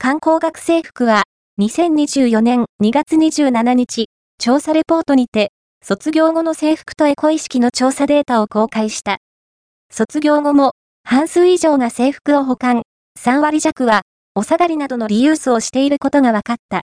観光学生服は、2024年2月27日、調査レポートにて、卒業後の制服とエコ意識の調査データを公開した。卒業後も、半数以上が制服を保管、3割弱は、お下がりなどのリユースをしていることが分かった。